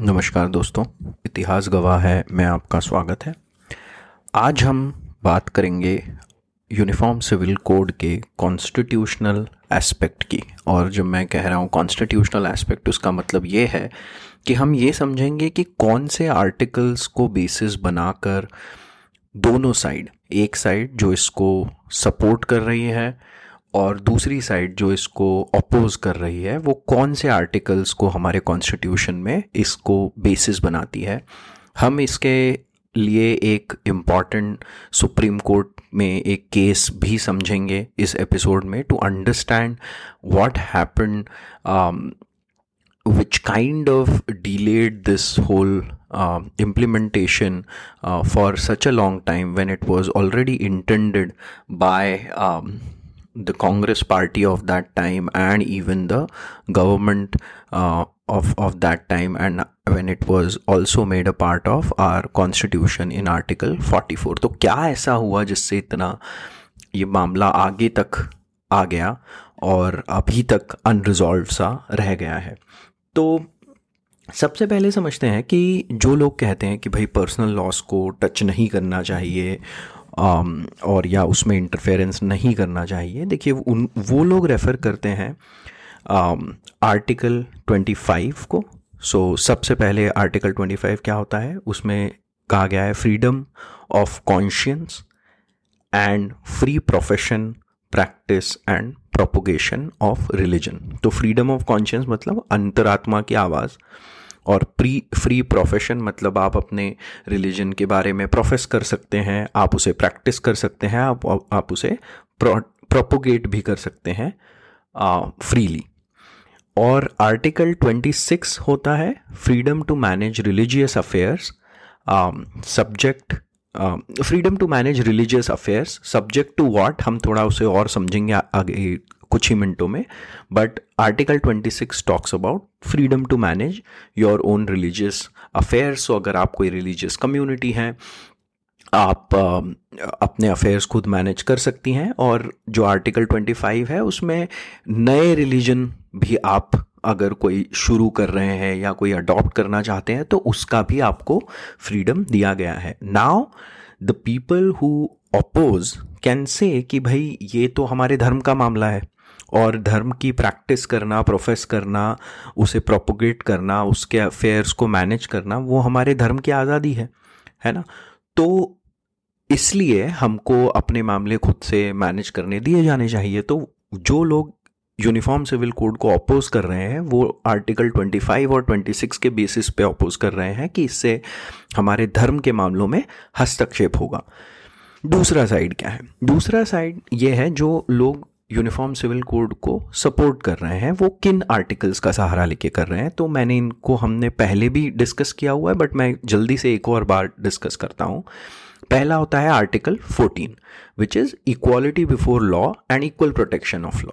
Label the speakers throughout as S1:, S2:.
S1: नमस्कार दोस्तों, इतिहास गवाह है, मैं आपका स्वागत है। आज हम बात करेंगे यूनिफॉर्म सिविल कोड के कॉन्स्टिट्यूशनल एस्पेक्ट की, और जब मैं कह रहा हूँ कॉन्स्टिट्यूशनल एस्पेक्ट, उसका मतलब ये है कि हम ये समझेंगे कि कौन से आर्टिकल्स को बेसिस बनाकर दोनों साइड एक साइड जो इसको सपोर्ट कर रही है और दूसरी साइड जो इसको अपोज कर रही है वो कौन से आर्टिकल्स को हमारे कॉन्स्टिट्यूशन में इसको बेसिस बनाती है? हम इसके लिए एक इंपॉर्टेंट सुप्रीम कोर्ट में एक केस भी समझेंगे इस एपिसोड में to understand what happen delayed this whole uh, implementation uh, for such a long time when it was already intended by um, the Congress party of that time and even the government uh, of of that time and when it was also made a part of our constitution in article 44 तो क्या ऐसा हुआ जिससे इतना ये मामला आगे तक आ गया और अभी तक अनरिजॉल्व सा रह गया है तो सबसे पहले समझते हैं कि जो लोग कहते हैं कि भाई पर्सनल लॉस को टच नहीं करना चाहिए Um, और या उसमें इंटरफेरेंस नहीं करना चाहिए। देखिए उन वो लोग रेफ़र करते हैं आर्टिकल um, 25 को। सो सबसे पहले आर्टिकल 25 क्या होता है? उसमें कहा गया है freedom of conscience and free profession practice and propagation of religion तो फ्रीडम ऑफ़ कॉन्शियंस मतलब अंतरात्मा की आवाज़। और प्री फ्री प्रोफेशन मतलब आप अपने रिलीजन के बारे में प्रोफेस कर सकते हैं, आप उसे प्रैक्टिस कर सकते हैं, आप आप उसे प्रोपोगेट भी कर सकते हैं फ्रीली और आर्टिकल 26 होता है freedom to manage religious affairs subject freedom to manage religious affairs subject to what हम थोड़ा उसे और समझेंगे आगे कुछ ही मिनटों में but article 26 talks about freedom to manage your own religious affairs so अगर आप कोई रिलीजियस कम्युनिटी हैं, आप अपने अफेयर्स खुद मैनेज कर सकती हैं, और जो आर्टिकल 25 है, उसमें नए रिलीजन भी आप अगर कोई शुरू कर रहे हैं या कोई अडॉप्ट करना चाहते हैं तो उसका भी आपको फ्रीडम दिया गया है। Now the people who oppose can say कि भाई, ये तो हमारे धर्म का मामला है। और धर्म की प्रैक्टिस करना प्रोफेस करना, उसे प्रोपोगेट करना, उसके अफेयर्स को मैनेज करना, वो हमारे धर्म की आज़ादी है है ना? तो इसलिए हमको अपने मामले खुद से मैनेज करने दिए जाने चाहिए। तो जो लोग यूनिफॉर्म सिविल कोड को अपोज कर रहे हैं, वो आर्टिकल 25 और 26 के बेसिस पे अपोज कर रहे हैं कि इससे हमारे धर्म के मामलों में हस्तक्षेप होगा। दूसरा साइड क्या है? दूसरा साइड ये है जो लोग यूनिफॉर्म सिविल कोड को सपोर्ट कर रहे हैं, वो किन आर्टिकल्स का सहारा लेके कर रहे हैं तो मैंने इनको हमने पहले भी डिस्कस किया हुआ है बट मैं जल्दी से एक और बार डिस्कस करता हूँ। पहला होता है article 14 which is equality before law and equal protection of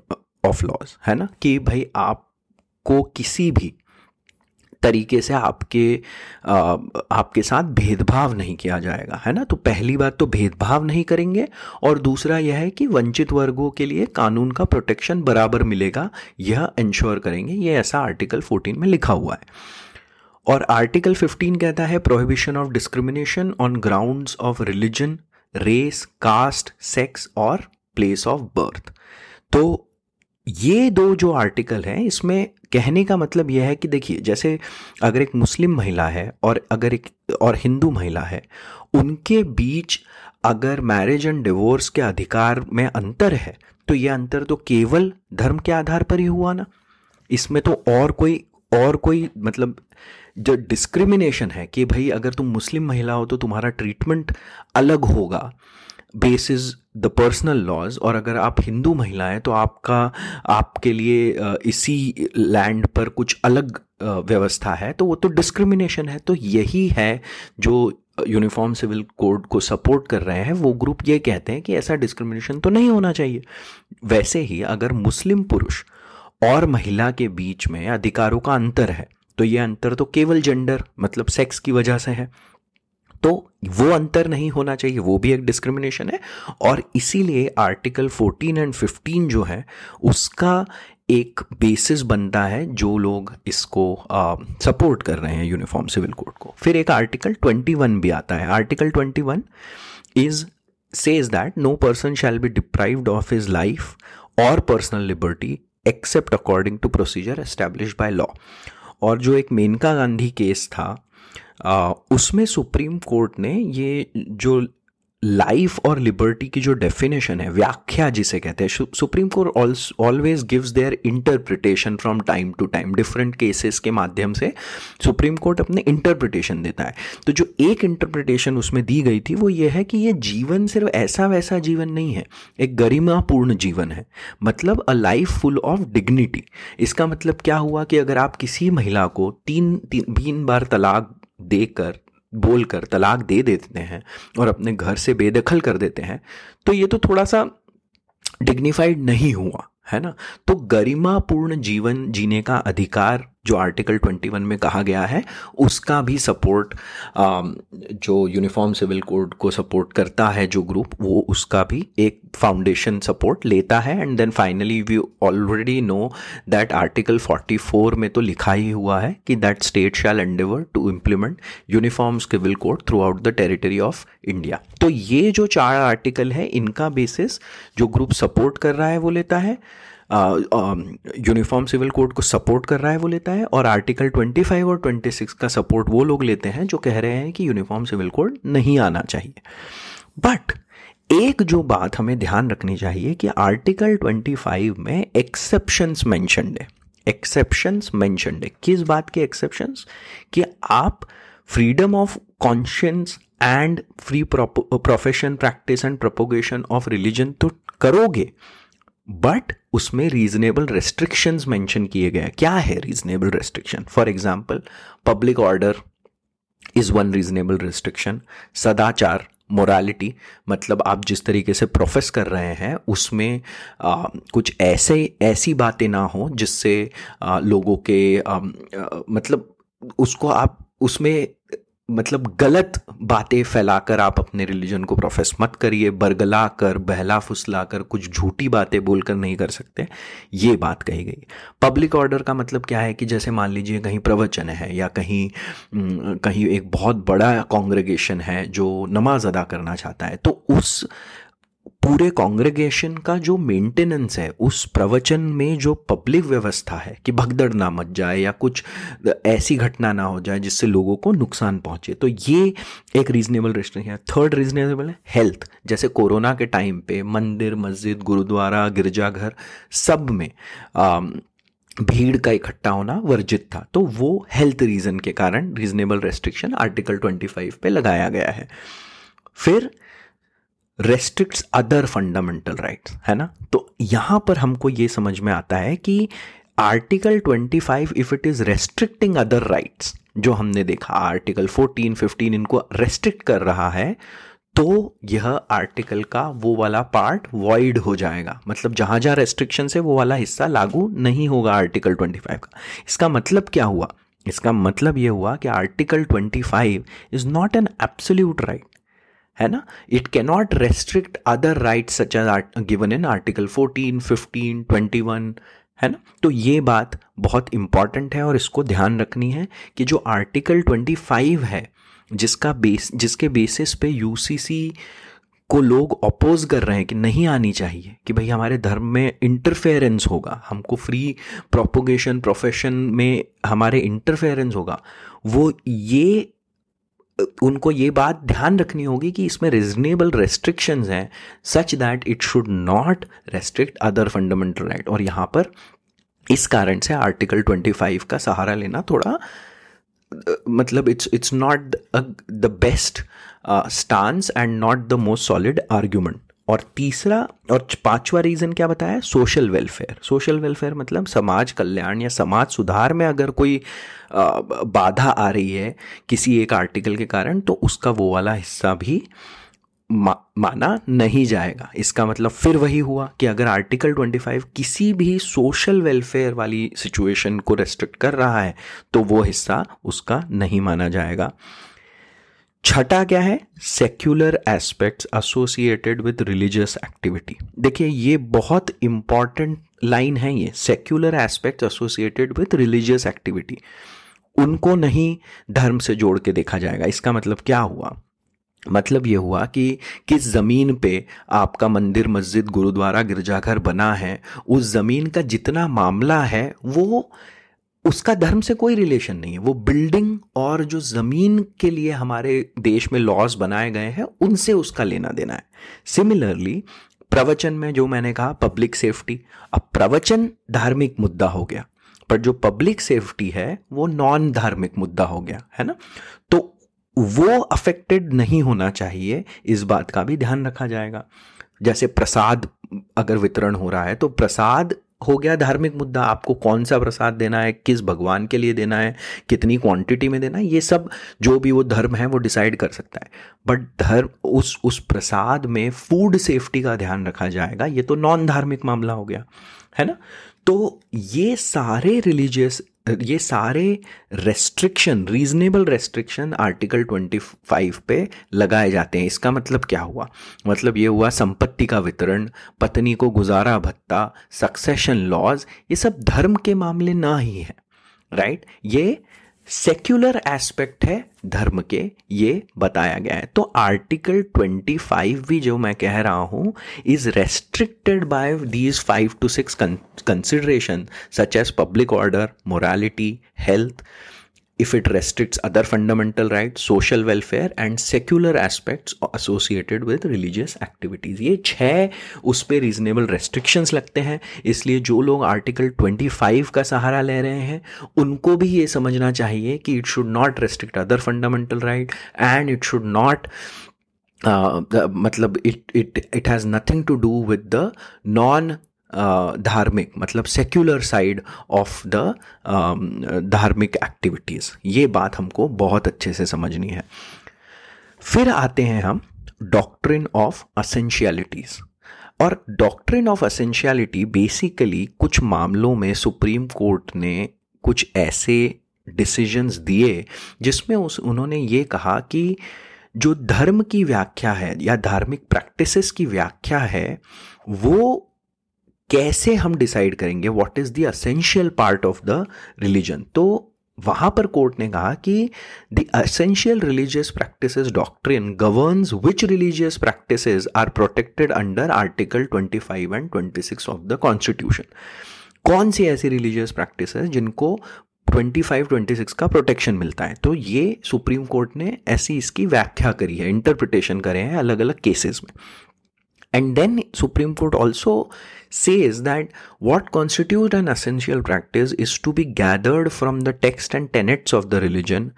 S1: of laws है ना? कि भाई आपको किसी भी तरीके से आपके आपके साथ भेदभाव नहीं किया जाएगा, है ना? तो पहली बात तो भेदभाव नहीं करेंगे और दूसरा यह है कि वंचित वर्गों के लिए कानून का प्रोटेक्शन बराबर मिलेगा, यह इंश्योर करेंगे। ये ऐसा आर्टिकल 14 में लिखा हुआ है। और आर्टिकल 15 कहता है prohibition of discrimination on grounds of religion race caste sex और प्लेस ऑफ़ बर्थ तो ये दो जो आर्टिकल हैं, इसमें कहने का मतलब यह है कि देखिए, जैसे अगर एक मुस्लिम महिला है और अगर एक, और हिंदू महिला है, उनके बीच अगर मैरिज एंड डिवोर्स के अधिकार में अंतर है तो यह अंतर तो केवल धर्म के आधार पर ही हुआ ना। इसमें तो और कोई और कोई मतलब जो डिस्क्रिमिनेशन है कि भाई अगर तुम मुस्लिम महिला हो तो तुम्हारा ट्रीटमेंट अलग होगा। बेसिस द पर्सनल लॉज और अगर आप हिंदू महिला हैं तो आपका, आपके लिए इसी लैंड पर कुछ अलग व्यवस्था है तो वो तो डिस्क्रिमिनेशन है। तो यही है जो यूनिफॉर्म सिविल कोड को सपोर्ट कर रहे हैं, वो ग्रुप ये कहते हैं कि ऐसा डिस्क्रिमिनेशन तो नहीं होना चाहिए। वैसे ही अगर मुस्लिम पुरुष और महिला के बीच में अधिकारों का अंतर है तो ये अंतर तो केवल जेंडर मतलब सेक्स की वजह से है। तो वो अंतर नहीं होना चाहिए, वो भी एक डिस्क्रिमिनेशन है। और इसीलिए आर्टिकल 14 एंड 15 जो है, उसका एक बेसिस बनता है जो लोग इसको सपोर्ट कर रहे हैं यूनिफॉर्म सिविल कोड को। फिर एक आर्टिकल 21 भी आता है। Article 21 is says that no person shall be deprived of his life और personal liberty except according to procedure establish by law और जो एक मेनका गांधी केस था उसमें सुप्रीम कोर्ट ने ये जो लाइफ और लिबर्टी की जो डेफिनेशन है, व्याख्या जिसे कहते हैं supreme court always gives their interpretation from time to time, different cases के माध्यम से सुप्रीम कोर्ट अपने इंटरप्रिटेशन देता है। तो जो एक इंटरप्रिटेशन उसमें दी गई थी, वो ये है कि ये जीवन सिर्फ़ ऐसा वैसा जीवन नहीं है, एक गरिमापूर्ण जीवन है। मतलब a life full of dignity इसका मतलब क्या हुआ कि अगर आप किसी महिला को तीन तीन बार तलाक देकर, बोलकर, तलाक दे देते हैं और अपने घर से बेदखल कर देते हैं तो ये तो थोड़ा सा डिग्निफाइड नहीं हुआ, है ना? तो गरिमापूर्ण जीवन जीने का अधिकार जो आर्टिकल 21 में कहा गया है, उसका भी सपोर्ट जो यूनिफॉर्म सिविल कोड को सपोर्ट करता है जो ग्रुप वो उसका भी एक फाउंडेशन सपोर्ट लेता है। And then finally we already know that article 44 में तो लिखा ही हुआ है कि that state shall endeavour to implement uniform civil code throughout the territory of India तो ये जो चार आर्टिकल है, इनका बेसिस जो ग्रुप सपोर्ट कर रहा है, वो लेता है। यूनिफॉर्म सिविल कोड को सपोर्ट कर रहा है वो लेता है और आर्टिकल 25 और 26 का सपोर्ट वो लोग लेते हैं जो कह रहे हैं कि यूनिफॉर्म सिविल कोड नहीं आना चाहिए। बट एक जो बात हमें ध्यान रखनी चाहिए कि आर्टिकल 25 में एक्सेप्शंस मैंशनड है। एक्सेप्शंस मैंशनड है। किस बात के एक्सेप्शंस कि आप freedom of conscience and free profession practice and propagation of religion तो करोगे बट उसमें रीजनेबल रेस्ट्रिक्शंस मेंशन किए गए क्या है reasonable restriction for example public order is one reasonable restriction सदाचार मोरालिटी मतलब आप जिस तरीके से प्रोफेस कर रहे हैं उसमें आ, कुछ ऐसे ऐसी बातें ना हो जिससे आ, लोगों के आ, आ, मतलब उसको आप उसमें मतलब गलत बातें फैलाकर आप अपने रिलीजन को प्रोफेस मत करिए बरगला कर बहला फुसला कर कुछ झूठी बातें बोलकर नहीं कर सकते। ये बात कही गई। पब्लिक ऑर्डर का मतलब क्या है कि जैसे मान लीजिए कहीं प्रवचन है या कहीं कहीं एक बहुत बड़ा कॉन्ग्रेगेशन है जो नमाज़ अदा करना चाहता है तो उस पूरे कांग्रेगेशन का जो मेंटेनेंस है उस प्रवचन में जो पब्लिक व्यवस्था है कि भगदड़ ना मच जाए या कुछ ऐसी घटना ना हो जाए जिससे लोगों को नुकसान पहुँचे। तो ये एक रीजनेबल रेस्ट्रिक्शन है। थर्ड रीजनेबल है हेल्थ जैसे कोरोना के टाइम पे मंदिर मस्जिद गुरुद्वारा गिरजाघर सब में आ, भीड़ का इकट्ठा होना वर्जित था। तो वो हेल्थ रीजन के कारण रीजनेबल रेस्ट्रिक्शन आर्टिकल 25 पे लगाया गया है। फिर रेस्ट्रिक्ट्स अदर फंडामेंटल राइट्स है ना? तो यहाँ पर हमको ये समझ में आता है कि article 25 if it is restricting other rights जो हमने देखा आर्टिकल 14 15 इनको रेस्ट्रिक्ट कर रहा है तो यह आर्टिकल का वो वाला पार्ट वॉइड हो जाएगा। मतलब जहाँ जहाँ रेस्ट्रिक्शन है, वो वाला हिस्सा लागू नहीं होगा आर्टिकल 25 का। इसका मतलब क्या हुआ? इसका मतलब यह हुआ कि article 25 is not an absolute right है ना? It cannot restrict other right such given in article 14, 15, 21 है ना? तो ये बात बहुत इंपॉर्टेंट है और इसको ध्यान रखनी है कि जो आर्टिकल 25 है जिसका बेस जिसके बेसिस पे यूसीसी को लोग अपोज कर रहे हैं कि नहीं आनी चाहिए कि भाई हमारे धर्म में इंटरफेरेंस होगा हमको फ्री प्रोपोगेशन प्रोफेशन में हमारे इंटरफेरेंस होगा वो ये उनको ये बात ध्यान रखनी होगी कि इसमें रिजनेबल रेस्ट्रिक्शंस हैं such that it should not restrict other fundamental right और यहाँ पर इस कारण से आर्टिकल 25 का सहारा लेना थोड़ा मतलब it's it's not the best stance and not the most solid argument और तीसरा और पांचवा रीज़न क्या बताया? सोशल वेलफेयर सोशल वेलफेयर मतलब समाज कल्याण या समाज सुधार में अगर कोई बाधा आ रही है किसी एक आर्टिकल के कारण तो उसका वो वाला हिस्सा भी मा, माना नहीं जाएगा। इसका मतलब फिर वही हुआ कि अगर आर्टिकल 25 किसी भी सोशल वेलफेयर वाली सिचुएशन को रेस्ट्रिक्ट कर रहा है तो वो हिस्सा उसका नहीं माना जाएगा। छठा क्या है? Secular aspects associated with religious activity देखिए, ये बहुत इंपॉर्टेंट लाइन है ये secular aspect associated with religious activity उनको नहीं धर्म से जोड़ के देखा जाएगा। इसका मतलब क्या हुआ? मतलब ये हुआ कि किस ज़मीन पे आपका मंदिर, मस्जिद, गुरुद्वारा, गिरजाघर बना है, उस ज़मीन का जितना मामला है, वो उसका धर्म से कोई रिलेशन नहीं है। वो बिल्डिंग और जो ज़मीन के लिए हमारे देश में लॉज बनाए गए हैं, उनसे उसका लेना देना है। सिमिलरली प्रवचन में जो मैंने कहा पब्लिक सेफ्टी अब प्रवचन धार्मिक मुद्दा हो गया, पर जो पब्लिक सेफ्टी है, वो नॉन धार्मिक मुद्दा हो गया, है ना? तो वो अफेक्टेड नहीं होना चाहिए, इस बात का भी ध्यान रखा जाएगा। जैसे प्रसाद अगर वितरण हो रहा है तो प्रसाद हो गया धार्मिक मुद्दा, आपको कौन सा प्रसाद देना है, किस भगवान के लिए देना है, कितनी क्वांटिटी में देना है, ये सब जो भी वो धर्म है, वो डिसाइड कर सकता है। बट धर्म, उस उस प्रसाद में फ़ूड सेफ्टी का ध्यान रखा जाएगा, ये तो नॉन धार्मिक मामला हो गया, है ना? तो ये सारे रिलीजियस ये सारे रेस्ट्रिक्शन रीजनेबल रेस्ट्रिक्शन आर्टिकल 25 पे लगाए जाते हैं। इसका मतलब क्या हुआ? मतलब ये हुआ संपत्ति का वितरण, पत्नी को गुजारा भत्ता सक्सेशन लॉज ये सब धर्म के मामले ना ही है। राइट ये सेक्युलर एस्पेक्ट है धर्म के, ये बताया गया है। तो आर्टिकल 25 भी जो मैं कह रहा हूँ is restricted by these five to six consideration such as public order morality health if it restricts other fundamental rights, social welfare and secular aspects associated with religious activities. ये छह उस पर रीजनेबल रेस्ट्रिक्शंस लगते हैं इसलिए जो लोग article 25 का सहारा ले रहे हैं उनको भी ये समझना चाहिए कि it should not restrict other fundamental right and it should not मतलब it it it has nothing to do with the non धार्मिक मतलब सेक्युलर साइड ऑफ़ द धार्मिक एक्टिविटीज़ ये बात हमको बहुत अच्छे से समझनी है। फिर आते हैं हम डॉक्ट्रिन ऑफ़ असेंशियलिटीज़ और डॉक्ट्रिन ऑफ़ असेंशियलिटी बेसिकली कुछ मामलों में सुप्रीम कोर्ट ने कुछ ऐसे डिसीजंस दिए, जिसमें उस, उन्होंने ये कहा कि जो धर्म की व्याख्या है या धार्मिक प्रैक्टिसेस की व्याख्या है, वो कैसे हम डिसाइड करेंगे what is the essential part of the religion तो वहाँ पर कोर्ट ने कहा कि the essential religious practice doctrine governs which religious practice are protected under article 25 and 26 of the constitution कौन सी ऐसी रिलीजियस प्रैक्टिस जिनको 25 26 का प्रोटेक्शन मिलता है? तो ये सुप्रीम कोर्ट ने ऐसी इसकी व्याख्या करी है इंटरप्रिटेशन करे हैं अलग अलग केसेस में। And then supreme court also says that what constitutes an essential practice is to be gathered from the text and tenets of the religion.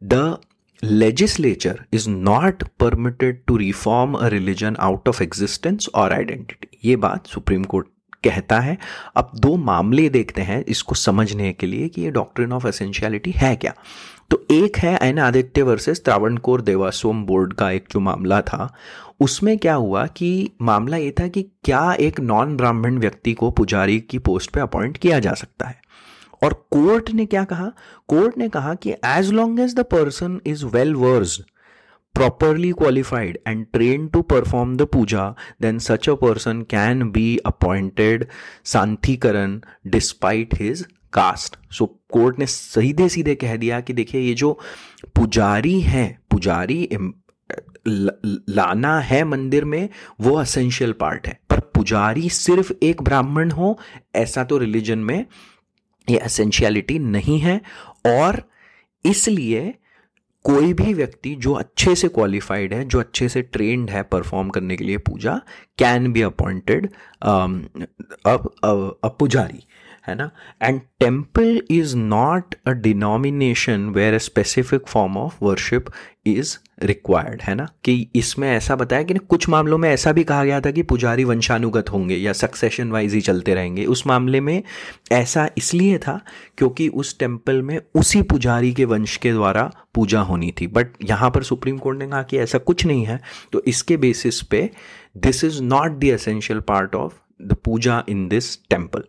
S1: The legislature is not permitted to reform a religion out of existence or identity. ये बात supreme court कहता है अब दो मामले देखते हैं इसको समझने के लिए कि ये डॉक्ट्रिन ऑफ़ एसेंशियलिटी है क्या तो एक है N Aditya versus Travancore Devaswom board का एक जो मामला था उसमें क्या हुआ कि मामला ये था कि क्या एक नॉन ब्राह्मण व्यक्ति को पुजारी की पोस्ट पे अपॉइंट किया जा सकता है? और कोर्ट ने क्या कहा? कोर्ट ने कहा कि as long as the person is well versed properly qualified and trained to perform the puja, then such a person can be appointed Santikaran despite his caste so court ने सीधे सीधे कह दिया कि देखिए ये जो पुजारी हैं पुजारी लाना है मंदिर में, वो असेंशियल पार्ट है। पर पुजारी सिर्फ़ एक ब्राह्मण हो, ऐसा तो रिलीजन में ये असेंशियलिटी नहीं है। और इसलिए कोई भी व्यक्ति जो अच्छे से क्वालिफाइड है, जो अच्छे से ट्रेंड है परफॉर्म करने के लिए पूजा कैन बी अपॉइंटेड अब पुजारी। है ना? And temple is not a denomination where a specific form of worship is required है ना? कि इसमें ऐसा बताया कि कुछ मामलों में ऐसा भी कहा गया था कि पुजारी वंशानुगत होंगे या सक्सेशन वाइज ही चलते रहेंगे। उस मामले में ऐसा इसलिए था क्योंकि उस टेंपल में उसी पुजारी के वंश के द्वारा पूजा होनी थी। बट यहाँ पर सुप्रीम कोर्ट ने कहा कि ऐसा कुछ नहीं है। तो इसके बेसिस पे this is not the essential part of the puja in this temple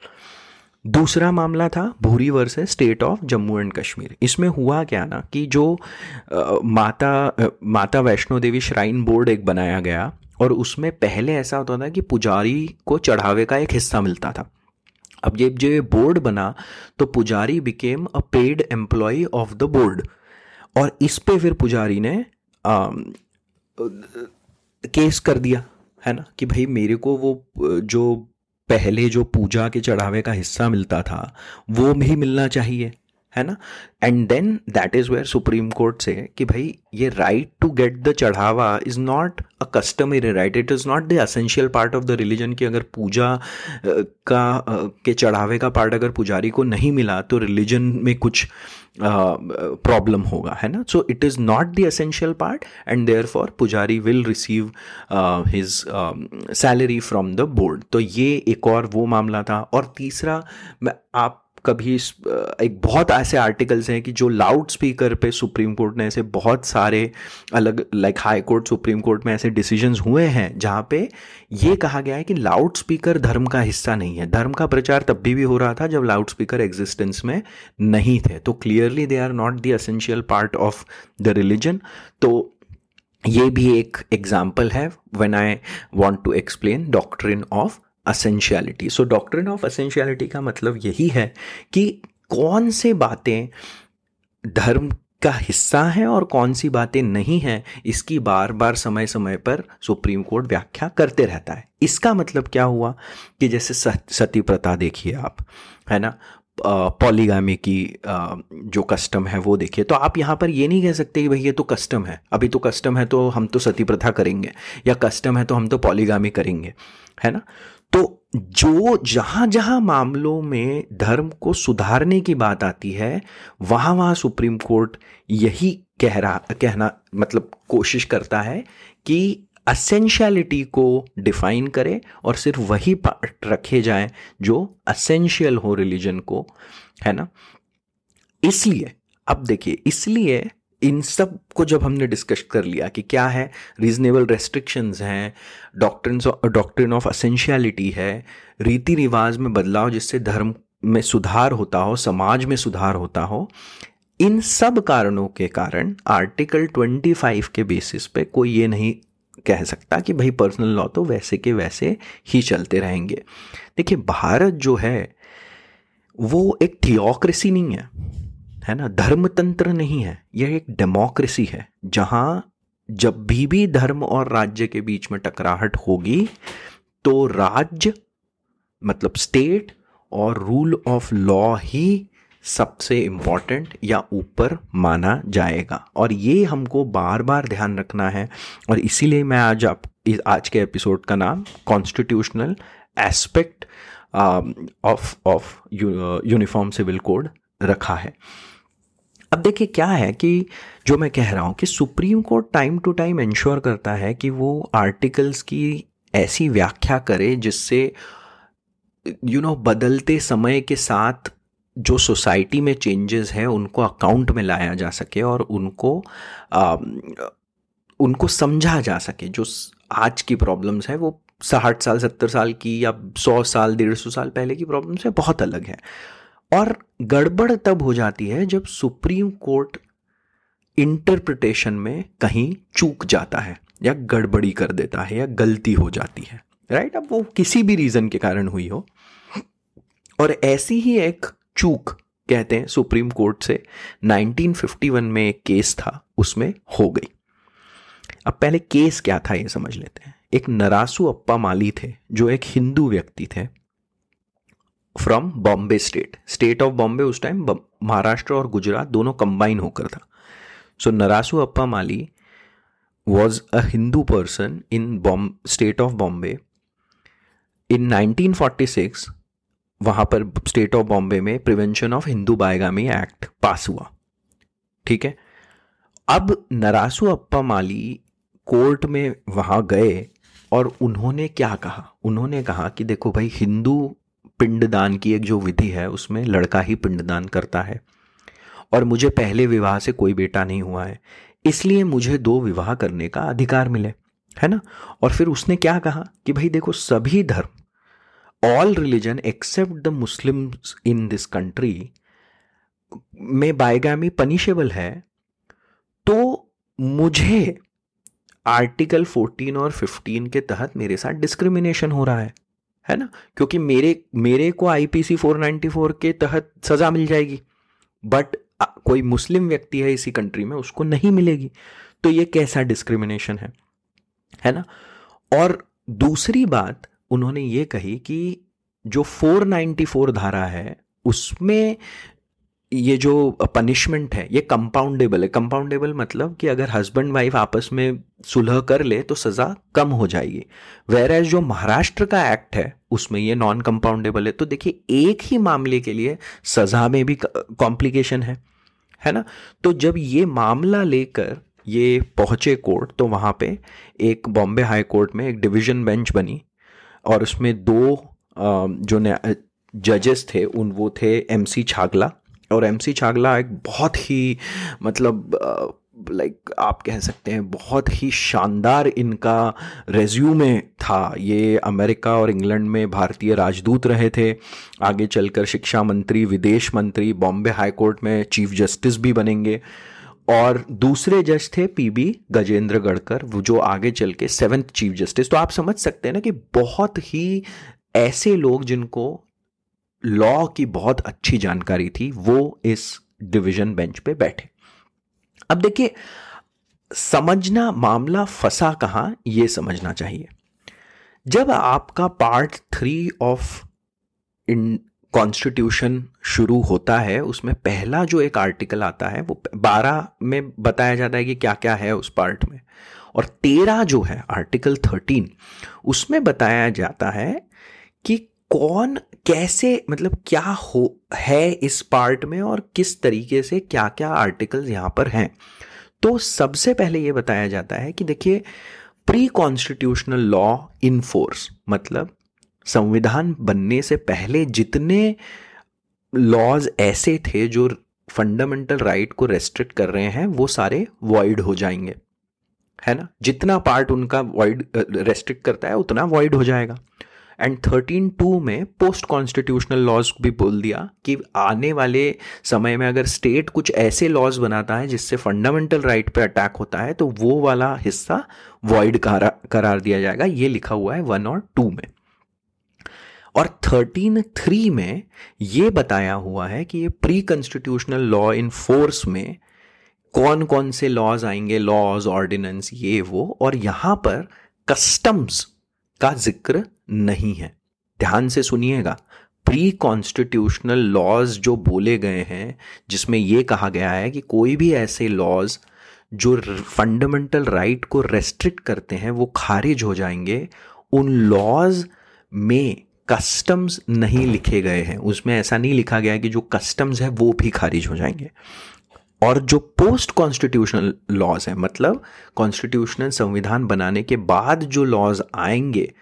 S1: दूसरा मामला था Bhuri versus state of Jammu and Kashmir. इसमें हुआ क्या ना कि जो आ, माता आ, माता वैष्णो देवी श्राइन बोर्ड एक बनाया गया और उसमें पहले ऐसा होता था कि पुजारी को चढ़ावे का एक हिस्सा मिलता था। अब जब जो ये बोर्ड बना तो pujari became a paid employee of the board और इस पे फिर पुजारी ने आ, केस कर दिया है ना? कि भाई मेरे को वो जो पहले जो पूजा के चढ़ावे का हिस्सा मिलता था वो भी मिलना चाहिए। है ना? And then that is where supreme court says कि भाई, ये right to get the chadhava is not a customary right it is not the essential part of the religion कि अगर पूजा का के चढ़ावे का पार्ट अगर पुजारी को नहीं मिला तो रिलीजन में कुछ प्रॉब्लम होगा, है ना? So it is not the essential part and therefore pujari will receive his salary from the board तो ये एक और वो मामला था। और तीसरा, मैं आप कभी एक बहुत ऐसे आर्टिकल्स हैं कि जो लाउड स्पीकर पे सुप्रीम कोर्ट ने ऐसे बहुत सारे अलग like high court supreme court में ऐसे डिसीजंस हुए हैं जहाँ पे ये कहा गया है कि लाउड स्पीकर धर्म का हिस्सा नहीं है। धर्म का प्रचार तब भी, भी हो रहा था जब लाउड स्पीकर एग्जिस्टेंस में नहीं थे। तो clearly they are not the essential part of the religion तो ये भी एक एग्ज़ाम्पल है when I want to explain doctrine of essentiality so doctrine of essentiality का मतलब यही है कि कौन से बातें धर्म का हिस्सा है और कौन सी बातें नहीं हैं, इसकी बार बार समय समय पर सुप्रीम कोर्ट व्याख्या करते रहता है। इसका मतलब क्या हुआ कि जैसे सती प्रथा देखिए आप, है ना? पॉलीगामी की जो कस्टम है वो देखिए। तो आप यहाँ पर ये नहीं कह सकते कि भाई ये तो कस्टम है, अभी तो कस्टम है तो हम तो सती प्रथा करेंगे, या कस्टम है तो हम तो पॉलीगामी करेंगे, है ना? तो जो जहाँ जहाँ मामलों में धर्म को सुधारने की बात आती है, वहाँ वहाँ सुप्रीम कोर्ट यही कह रहा कहना मतलब कोशिश करता है कि असेंशियलिटी को डिफाइन करे और सिर्फ़ वही पार्ट रखे जाए जो असेंशियल हो रिलीजन को, है ना? इसलिए, अब देखिए, इसलिए इन सबको जब हमने डिस्कस कर लिया कि क्या है रीजनेबल रेस्ट्रिक्शंस हैं डॉक्ट्रिन डॉक्ट्रिन ऑफ़ असेंशियलिटी है, रीति रिवाज में बदलाव जिससे धर्म में सुधार होता हो, समाज में सुधार होता हो, इन सब कारणों के कारण आर्टिकल 25 के बेसिस पे कोई ये नहीं कह सकता कि भाई पर्सनल लॉ तो वैसे के वैसे ही चलते रहेंगे। देखिए, भारत जो है, वो एक थियोक्रेसी नहीं है। है ना, धर्मतंत्र नहीं है, यह एक डेमोक्रेसी है, जहाँ जब भी भी धर्म और राज्य के बीच में टकराहट होगी तो राज्य मतलब स्टेट और रूल ऑफ़ लॉ ही सबसे इंपॉर्टेंट या ऊपर माना जाएगा। और ये हमको बार बार ध्यान रखना है, और इसीलिए मैं आज आप आज के एपिसोड का नाम constitutional aspect of of uniform civil code रखा है। अब देखिए क्या है कि जो मैं कह रहा हूँ कि supreme court time to time ensure करता है कि वो आर्टिकल्स की ऐसी व्याख्या करे जिससे यू you नो know, बदलते समय के साथ जो सोसाइटी में चेंजेस हैं उनको अकाउंट में लाया जा सके और उनको आ, उनको समझा जा सके। जो आज की प्रॉब्लम्स है वो साठ साल सत्तर साल की या सौ साल डेढ़ सौ साल पहले की प्रॉब्लम्स है बहुत अलग है। और गड़बड़ तब हो जाती है जब सुप्रीम कोर्ट इंटरप्रिटेशन में कहीं चूक जाता है या गड़बड़ी कर देता है या गलती हो जाती है। राइट अब वो किसी भी रीजन के कारण हुई हो। और ऐसी ही एक चूक कहते हैं सुप्रीम कोर्ट से 1951 में एक केस था, उसमें हो गई। अब पहले केस क्या था ये समझ लेते हैं। एक नरासू अप्पा माली थे, जो एक हिंदू व्यक्ति थे। From Bombay state state of Bombay उस टाइम महाराष्ट्र और गुजरात दोनों कंबाइन होकर था। So Narasu Appa Mali was a Hindu person in Bombay state of Bombay in 1946 वहाँ पर स्टेट ऑफ़ बॉम्बे में prevention of Hindu bigamy act pass हुआ। ठीक है? अब नरासू अप्पा माली कोर्ट में वहाँ गए और उन्होंने क्या कहा? उन्होंने कहा कि देखो भाई हिंदू पिंडदान की एक जो विधि है, उसमें लड़का ही पिंडदान करता है। और मुझे पहले विवाह से कोई बेटा नहीं हुआ है, इसलिए मुझे दो विवाह करने का अधिकार मिले, है ना? और फिर उसने क्या कहा कि भाई देखो, सभी धर्म all religion except the Muslim in this country में बायगामी पनिशेबल है तो मुझे आर्टिकल 14 और 15 के तहत मेरे साथ डिस्क्रिमिनेशन हो रहा है। है ना? क्योंकि मेरे मेरे को आईपीसी 494 के तहत सजा मिल जाएगी। बट कोई मुस्लिम व्यक्ति है इसी कंट्री में, उसको नहीं मिलेगी। तो ये कैसा डिस्क्रिमिनेशन है? है ना? और दूसरी बात, उन्होंने ये कही कि जो 494 धारा है, उसमें ये जो पनिशमेंट है, ये कंपाउंडेबल है। कंपाउंडेबल मतलब कि अगर हस्बैंड वाइफ आपस में सुलह कर ले तो सज़ा कम हो जाएगी। वेर एज जो महाराष्ट्र का एक्ट है, उसमें ये नॉन कंपाउंडेबल है। तो देखिए, एक ही मामले के लिए सज़ा में भी कॉम्प्लिकेशन है। है ना? तो जब ये मामला लेकर ये पहुँचे कोर्ट तो वहाँ पे एक बॉम्बे हाई कोर्ट में एक डिवीज़न बेंच बनी और उसमें दो जो जजेस थे, उन वो थे एम सी छागला और एम सी छागला एक बहुत ही मतलब लाइक आप कह सकते हैं, बहुत ही शानदार इनका रेज्यूमे था। ये अमेरिका और इंग्लैंड में भारतीय राजदूत रहे थे। आगे चलकर शिक्षा मंत्री, विदेश मंत्री, बॉम्बे हाई कोर्ट में चीफ जस्टिस भी बनेंगे। और दूसरे जज थे पीबी गजेंद्र गढ़कर वो जो आगे चल के सेवन्थ चीफ जस्टिस। तो आप समझ सकते हैं ना कि बहुत ही ऐसे लोग जिनको लॉ की बहुत अच्छी जानकारी थी, वो इस डिवीज़न बेंच पे बैठे। अब देखिए, समझना मामला फंसा कहाँ, ये समझना चाहिए। जब आपका part three of in constitution शुरू होता है, उसमें पहला जो एक आर्टिकल आता है, वो बारह में बताया जाता है कि क्या क्या है उस पार्ट में। और तेरह जो है आर्टिकल थर्टीन उसमें बताया जाता है कि कौन कैसे मतलब क्या हो, है इस पार्ट में और किस तरीके से क्या क्या आर्टिकल्स यहाँ पर हैं? तो सबसे पहले ये बताया जाता है कि देखिए pre constitutional law in force मतलब संविधान बनने से पहले जितने लॉज ऐसे थे जो फंडामेंटल राइट को रेस्ट्रिक्ट कर रहे हैं, वो सारे वॉइड हो जाएँगे। है ना? जितना पार्ट उनका वॉइड रेस्ट्रिक्ट करता है, उतना वॉइड हो जाएगा। एंड थर्टीन टू में पोस्ट कॉन्स्टिट्यूशनल लॉज भी बोल दिया कि आने वाले समय में अगर स्टेट कुछ ऐसे लॉज बनाता है जिससे फंडामेंटल राइट पे अटैक होता है तो वो वाला हिस्सा वॉइड करार दिया जाएगा। ये लिखा हुआ है वन और टू में। और थर्टीन थ्री में ये बताया हुआ है कि ये pre constitutional law in force में कौन कौन से लॉज आएँगे? लॉज ऑर्डिनेंस ये, वो। और यहाँ पर कस्टम्स का ज़िक्र नहीं है। ध्यान से सुनिएगा। प्री कॉन्स्टिट्यूशनल लॉज जो बोले गए हैं, जिसमें यह कहा गया है कि कोई भी ऐसे लॉज जो फंडामेंटल राइट को रेस्ट्रिक्ट करते हैं, वो खारिज हो जाएँगे। उन लॉज में कस्टम्स नहीं लिखे गए हैं। उसमें ऐसा नहीं लिखा गया है कि जो कस्टम्स है, वो भी खारिज हो जाएँगे। और जो पोस्ट कॉन्स्टिट्यूशनल लॉज है मतलब कॉन्स्टिट्यूशनल संविधान बनाने के बाद जो लॉज आएँगे,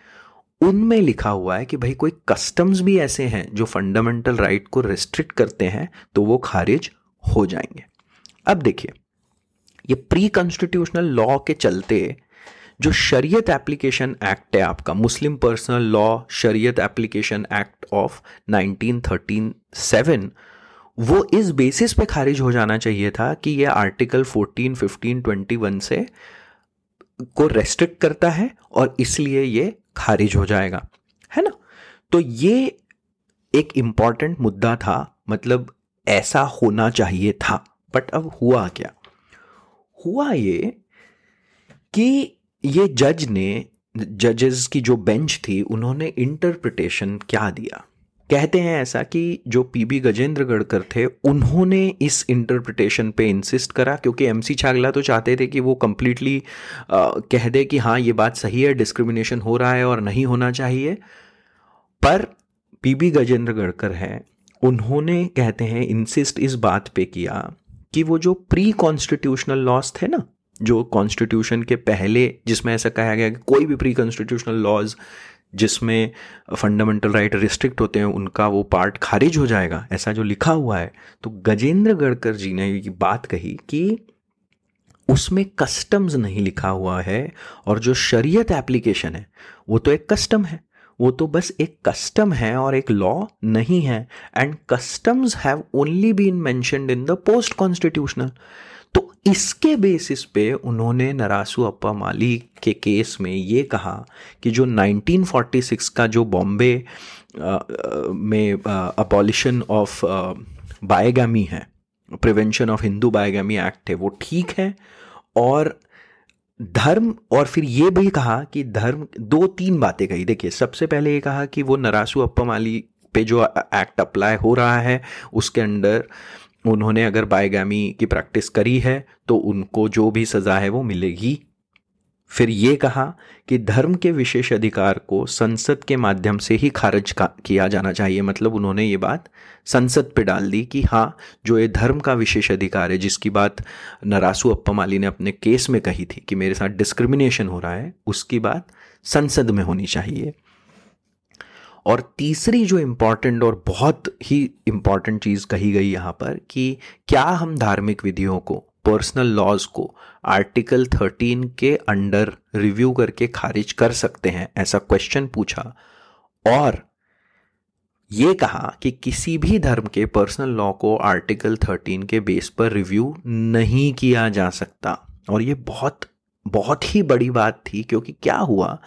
S1: उनमें लिखा हुआ है कि भाई कोई कस्टम्स भी ऐसे हैं जो फंडामेंटल राइट को रिस्ट्रिक्ट करते हैं तो वो खारिज हो जाएँगे। अब देखिए, ये प्री कॉन्स्टिट्यूशनल लॉ के चलते जो शरीयत एप्लीकेशन एक्ट है आपका Muslim personal law Shariat application act of 1937 वो इस बेसिस पे खारिज हो जाना चाहिए था कि ये आर्टिकल 14, 15, 21 से को रेस्ट्रिक्ट करता है और इसलिए ये खारिज हो जाएगा है ना? तो ये एक इंपॉर्टेंट मुद्दा था मतलब ऐसा होना चाहिए था। बट अब हुआ क्या? हुआ ये कि ये जज ने जजेस की जो बेंच थी उन्होंने इंटरप्रिटेशन क्या दिया? कहते हैं ऐसा कि जो पीबी गजेंद्र गढ़कर थे, उन्होंने इस इंटरप्रिटेशन पे इंसिस्ट करा, क्योंकि एमसी छागला तो चाहते थे कि वो कम्प्लीटली कह दे कि हाँ ये बात सही है डिस्क्रिमिनेशन हो रहा है और नहीं होना चाहिए। पर पीबी गजेंद्र गढ़कर हैं, उन्होंने कहते हैं इंसिस्ट इस बात पे किया कि वो जो प्री कॉन्स्टिट्यूशनल लॉस थे ना, जो कॉन्स्टिट्यूशन के पहले, जिसमें ऐसा कहा गया कि कोई भी प्री कॉन्स्टिट्यूशनल लॉज जिसमें फंडामेंटल राइट रिस्ट्रिक्ट होते हैं, उनका वो पार्ट खारिज हो जाएगा। ऐसा जो लिखा हुआ है तो गजेंद्र गढ़कर जी ने ये बात कही कि उसमें कस्टम्स नहीं लिखा हुआ है और जो शरीयत एप्लीकेशन है, वो तो एक कस्टम है। वो तो बस एक कस्टम है और एक लॉ नहीं है। And customs have only been mentioned in the post constitutional इसके बेसिस पे उन्होंने नरासू अप्पा माली के केस में ये कहा कि जो 1946 का जो बॉम्बे में अपॉलिशन ऑफ़ बायोगामी है prevention of Hindu bigamy act है, वो ठीक है। और धर्म, और फिर ये भी कहा कि धर्म, दो तीन बातें कही। देखिए, सबसे पहले ये कहा कि वो नरासू अप्पमाली पे जो एक्ट अप्लाई हो रहा है, उसके अंडर उन्होंने अगर बायगामी की प्रैक्टिस करी है तो उनको जो भी सज़ा है वो मिलेगी। फिर ये कहा कि धर्म के विशेष अधिकार को संसद के माध्यम से ही खारिज किया जाना चाहिए। मतलब उन्होंने ये बात संसद पे डाल दी कि हाँ जो ये धर्म का विशेष अधिकार है, जिसकी बात नरासू अप्पमाली ने अपने केस में कही थी कि मेरे साथ डिस्क्रिमिनेशन हो रहा है, उसकी बात संसद में होनी चाहिए। और तीसरी जो इंपॉर्टेंट और बहुत ही इंपॉर्टेंट चीज़ कही गई यहाँ पर कि क्या हम धार्मिक विधियों को पर्सनल लॉज को आर्टिकल 13 के अंडर रिव्यू करके खारिज कर सकते हैं, ऐसा क्वेश्चन पूछा। और ये कहा कि किसी भी धर्म के पर्सनल लॉ को आर्टिकल 13 के बेस पर रिव्यू नहीं किया जा सकता। और ये बहुत बहुत ही बड़ी बात थी, क्योंकि क्या हुआ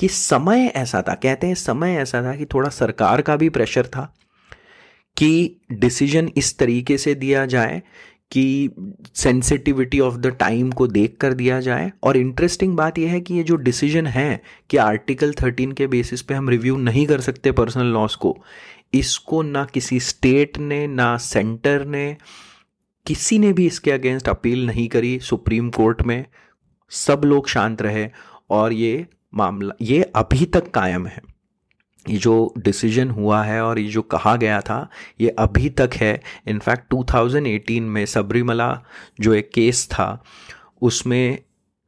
S1: कि समय ऐसा था, कहते हैं समय ऐसा था कि थोड़ा सरकार का भी प्रेशर था कि डिसीज़न इस तरीके से दिया जाए कि सेंसिटिविटी ऑफ़ द टाइम को देख कर दिया जाए। और इंटरेस्टिंग बात यह है कि ये जो डिसीज़न है कि आर्टिकल थर्टीन के बेसिस पे हम रिव्यू नहीं कर सकते पर्सनल लॉस को, इसको ना किसी स्टेट ने, ना सेंटर ने, किसी ने भी इसके अगेंस्ट अपील नहीं करी सुप्रीम कोर्ट में। सब लोग शांत रहे और ये मामला, ये अभी तक कायम है। ये जो डिसीज़न हुआ है और ये जो कहा गया था, ये अभी तक है। इनफैक्ट 2018 में सबरीमला जो एक केस था, उसमें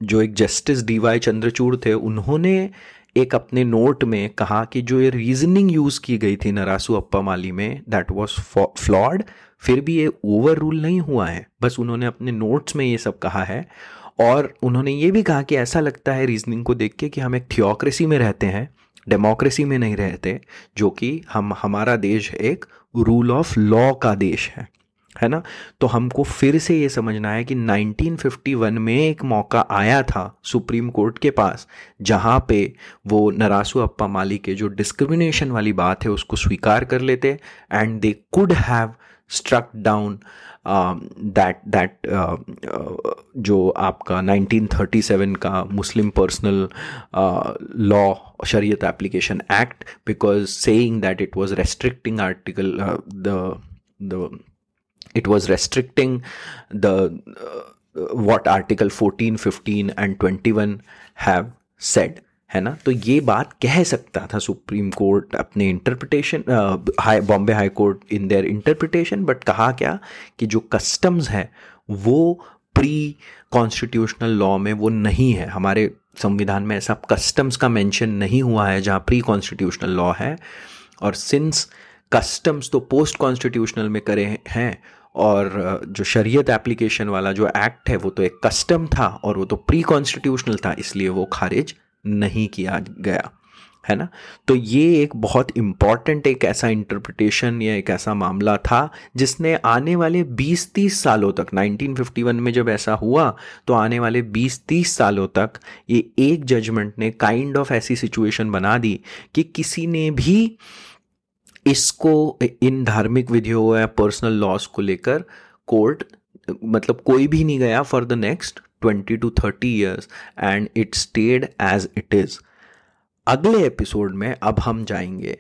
S1: जो एक जस्टिस डी वाई चंद्रचूड़ थे, उन्होंने एक अपने नोट में कहा कि जो ये रीजनिंग यूज़ की गई थी नरासू अप्पा माली में दैट वाज फ्लॉड फिर भी ये ओवर रूल नहीं हुआ है। बस उन्होंने अपने नोट्स में ये सब कहा है। और उन्होंने ये भी कहा कि ऐसा लगता है रीजनिंग को देख के कि हम एक थियोक्रेसी में रहते हैं डेमोक्रेसी में नहीं रहते, जो कि हम, हमारा देश एक रूल ऑफ़ लॉ का देश है है ना? तो हमको फिर से ये समझना है कि 1951 में एक मौका आया था सुप्रीम कोर्ट के पास, जहाँ पे वो नरासू अप्पा माली के जो डिस्क्रिमिनेशन वाली बात है उसको स्वीकार कर लेते and they could have struck down that that जो आपका 1937 का Muslim personal law Shariat application act because saying that it was restricting article the the it was restricting the uh, what article 14 15 and 21 have said. है ना? तो ये बात कह सकता था सुप्रीम कोर्ट अपने interpretation high, Bombay high court in their interpretation but कहा क्या कि जो कस्टम्स है, वो प्री कॉन्स्टिट्यूशनल लॉ में वो नहीं है। हमारे संविधान में ऐसा कस्टम्स का मेंशन नहीं हुआ है जहाँ प्री कॉन्स्टिट्यूशनल लॉ है। और सिंस कस्टम्स तो पोस्ट कॉन्स्टिट्यूशनल में करे हैं, और जो शरीयत एप्लीकेशन वाला जो एक्ट है, वो तो एक कस्टम था, और वो तो प्री कॉन्स्टिट्यूशनल था, इसलिए वो खारिज नहीं किया गया, है ना? तो ये एक बहुत इंपॉर्टेंट एक ऐसा इंटरप्रिटेशन या एक ऐसा मामला था, जिसने आने वाले 20-30 सालों तक 1951 में जब ऐसा हुआ तो आने वाले 20-30 सालों तक ये एक जजमेंट ने काइंड ऑफ़ ऐसी सिचुएशन बना दी कि किसी ने भी इसको इन धार्मिक विधियों या पर्सनल लॉस को लेकर कोर्ट मतलब कोई भी नहीं गया for the next twenty two thirty years and it stayed as it is अगले एपिसोड में अब हम जाएँगे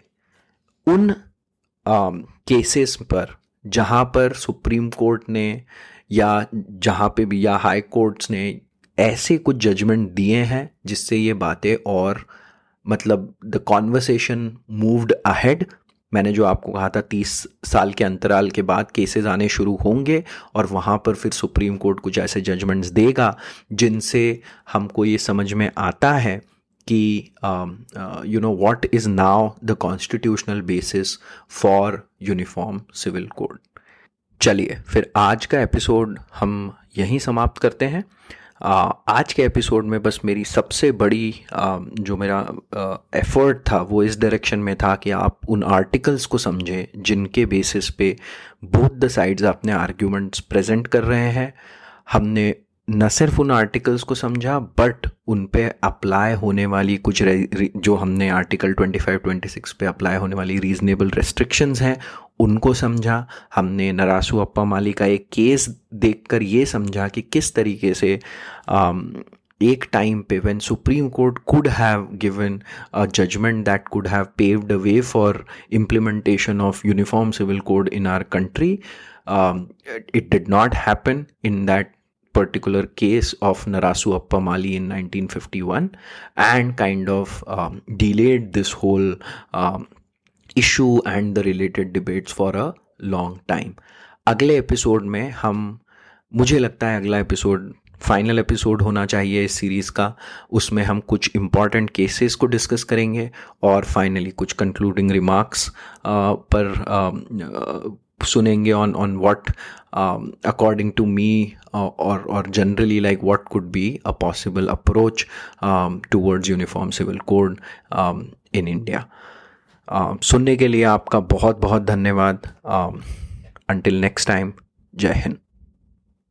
S1: उन केसेस um, पर जहाँ पर सुप्रीम कोर्ट ने या जहाँ पे भी या हाई कोर्ट्स ने ऐसे कुछ जजमेंट दिए हैं जिससे ये बातें और मतलब द कॉन्वर्सेशन मूव्ड अहेड मैंने जो आपको कहा था तीस साल के अंतराल के बाद केसेस आने शुरू होंगे और वहाँ पर फिर सुप्रीम कोर्ट कुछ ऐसे जजमेंट्स देगा जिनसे हमको ये समझ में आता है कि you know what is now the constitutional basis for uniform civil code चलिए, फिर आज का एपिसोड हम यहीं समाप्त करते हैं। आज के एपिसोड में बस मेरी सबसे बड़ी जो मेरा एफर्ट था, वो इस डायरेक्शन में था कि आप उन आर्टिकल्स को समझें, जिनके बेसिस पे बोथ द साइड्स अपने आर्ग्यूमेंट्स प्रेजेंट कर रहे हैं। हमने न सिर्फ़ उन आर्टिकल्स को समझा बट उन पे अप्लाई होने वाली कुछ जो हमने आर्टिकल 25 26 पे अप्लाई होने वाली रीजनेबल रेस्ट्रिक्शंस हैं उनको समझा। हमने नरासू अप्पा माली का एक केस देखकर ये समझा कि किस तरीके से um, एक टाइम पे when supreme court could have given a judgement that could have paved a way for implementation of uniform civil code in our country it did not happen in that particular case of Narasu Appamali in 1951 and kind of um, delayed this whole um, issue and the related debates for a long time. अगले episode में हम, मुझे लगता है अगला episode final episode होना चाहिए इस सीरीज़ का उसमें हम कुछ इंपॉर्टेंट केसेस को डिस्कस करेंगे और फाइनली कुछ कंक्लूडिंग रिमार्क्स पर सुनेंगे on on what according to me और और generally like what could be a possible approach towards uniform civil code in India सुनने के लिए आपका बहुत बहुत धन्यवाद अंटिल नेक्स्ट टाइम जय हिंद।